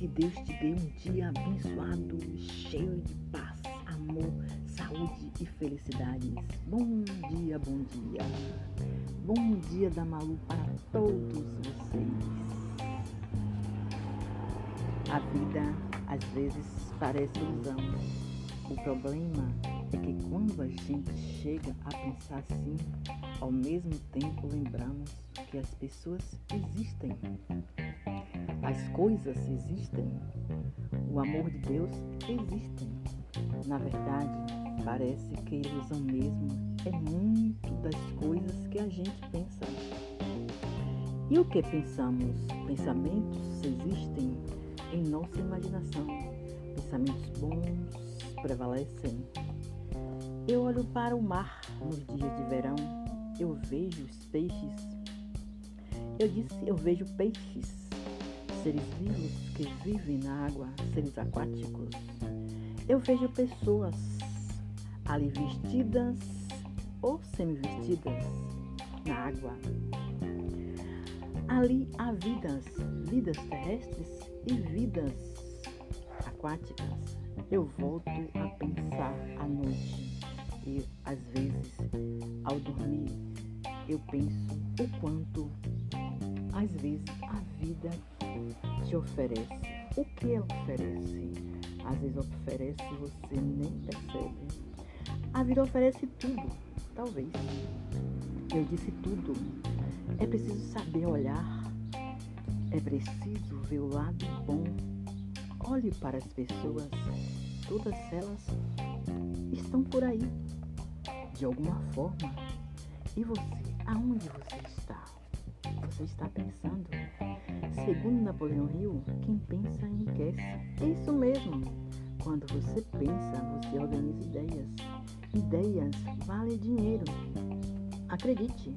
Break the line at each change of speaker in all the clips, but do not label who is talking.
Que Deus te dê um dia abençoado, cheio de paz, amor, saúde e felicidades. Bom dia, bom dia. Bom dia da Malu para todos vocês. A vida às vezes parece ilusão. O problema é que quando a gente chega a pensar assim, ao mesmo tempo lembramos que as pessoas existem as coisas existem, o amor de Deus existe. Na verdade, parece que a ilusão mesmo é muito das coisas que a gente pensa. E o que pensamos? Pensamentos existem em nossa imaginação. Pensamentos bons prevalecem. Eu olho para o mar nos dias de verão, eu vejo os peixes. Eu disse, eu vejo peixes seres vivos que vivem na água, seres aquáticos. Eu vejo pessoas ali vestidas ou semi-vestidas na água. Ali há vidas, vidas terrestres e vidas aquáticas. Eu volto a pensar à noite e às vezes ao dormir eu penso o quanto às vezes a vida oferece. O que ela oferece? Às vezes oferece e você nem percebe. A vida oferece tudo, talvez. Eu disse tudo. É preciso saber olhar. É preciso ver o lado bom. Olhe para as pessoas. Todas elas estão por aí, de alguma forma. E você, aonde você está? Você está pensando? Segundo Napoleão Hill, quem pensa enriquece. É isso mesmo. Quando você pensa, você organiza ideias. Ideias valem dinheiro. Acredite,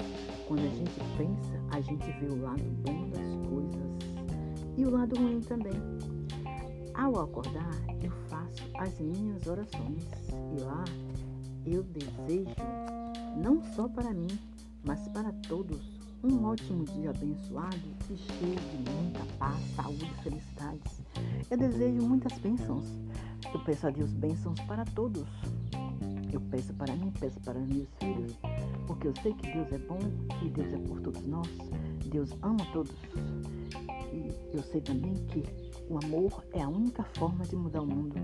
quando a gente pensa, a gente vê o lado bom das coisas e o lado ruim também. Ao acordar, eu faço as minhas orações e lá eu desejo, não só para mim, mas para todos, um ótimo dia abençoado e cheio de muita paz, saúde felicidades. Eu desejo muitas bênçãos. Eu peço a Deus bênçãos para todos. Eu peço para mim, peço para meus filhos, porque eu sei que Deus é bom, que Deus é por todos nós. Deus ama todos. E eu sei também que o amor é a única forma de mudar o mundo.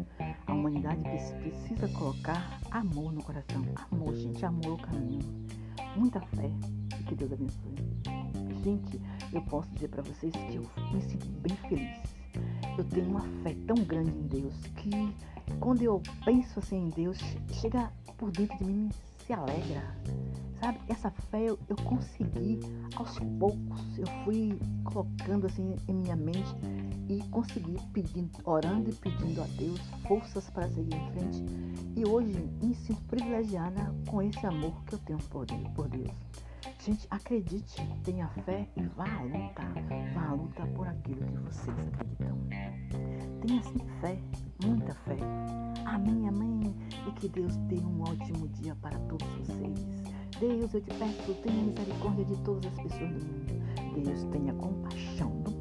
A humanidade precisa colocar amor no coração. Amor, gente, amor é o caminho. Muita fé, que Deus abençoe. Gente, eu posso dizer para vocês que eu me sinto bem feliz. Eu tenho uma fé tão grande em Deus que quando eu penso assim em Deus, chega por dentro de mim se alegra. Sabe? Essa fé eu, eu consegui aos poucos. Eu fui colocando assim em minha mente e consegui pedindo, orando e pedindo a Deus forças para seguir em frente. E hoje me sinto com esse amor que eu tenho por Deus. Gente, acredite, tenha fé e vá à luta. Vá à luta por aquilo que vocês acreditam. Tenha sim fé, muita fé. Amém, amém. E que Deus dê um ótimo dia para todos vocês. Deus, eu te peço, tenha misericórdia de todas as pessoas do mundo. Deus, tenha compaixão do.